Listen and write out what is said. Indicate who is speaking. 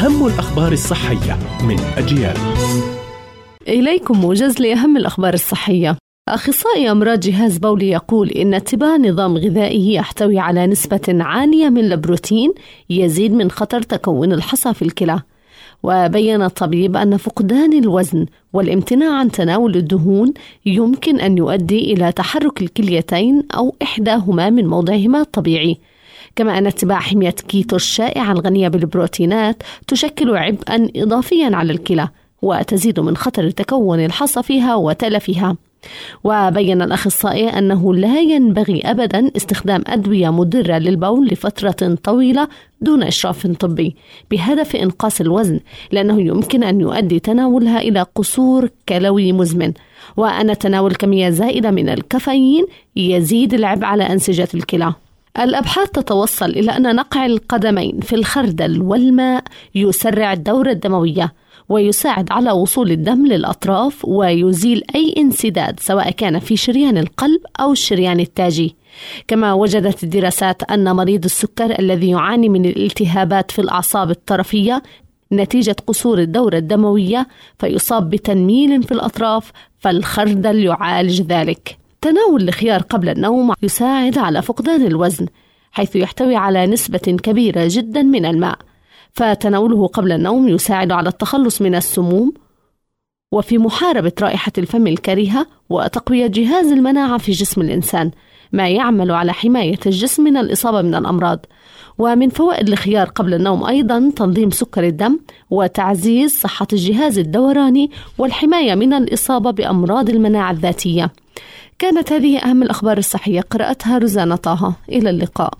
Speaker 1: أهم الأخبار الصحية من أجيال.
Speaker 2: إليكم موجز لأهم الأخبار الصحية. أخصائي أمراض جهاز بولي يقول إن اتباع نظام غذائي يحتوي على نسبة عالية من البروتين يزيد من خطر تكون الحصى في الكلى. وبين الطبيب أن فقدان الوزن والامتناع عن تناول الدهون يمكن أن يؤدي إلى تحرك الكليتين أو إحداهما من موضعهما الطبيعي. كما أن اتباع حمية كيتو الشائعة الغنية بالبروتينات تشكل عبئا إضافيا على الكلى وتزيد من خطر تكون الحصى فيها وتلفها وبين الأخصائي أنه لا ينبغي أبدا استخدام أدوية مضرة للبول لفترة طويلة دون إشراف طبي بهدف إنقاص الوزن لأنه يمكن أن يؤدي تناولها إلى قصور كلوي مزمن. وأن تناول كمية زائدة من الكافيين يزيد العبء على أنسجة الكلى. الأبحاث تتوصل إلى أن نقع القدمين في الخردل والماء يسرع الدورة الدموية ويساعد على وصول الدم للأطراف ويزيل أي انسداد سواء كان في شريان القلب أو الشريان التاجي. كما وجدت الدراسات أن مريض السكر الذي يعاني من الالتهابات في الأعصاب الطرفية نتيجة قصور الدورة الدموية فيصاب بتنميل في الأطراف فالخردل يعالج ذلك. تناول الخيار قبل النوم يساعد على فقدان الوزن حيث يحتوي على نسبة كبيرة جدا من الماء. فتناوله قبل النوم يساعد على التخلص من السموم. وفي محاربة رائحة الفم الكريهة وتقوية جهاز المناعة في جسم الإنسان ما يعمل على حماية الجسم من الإصابة من الأمراض. ومن فوائد الخيار قبل النوم أيضا تنظيم سكر الدم وتعزيز صحة الجهاز الدوراني والحماية من الإصابة بأمراض المناعة الذاتية. كانت هذه أهم الأخبار الصحية. قرأتها رزانة طه. إلى اللقاء.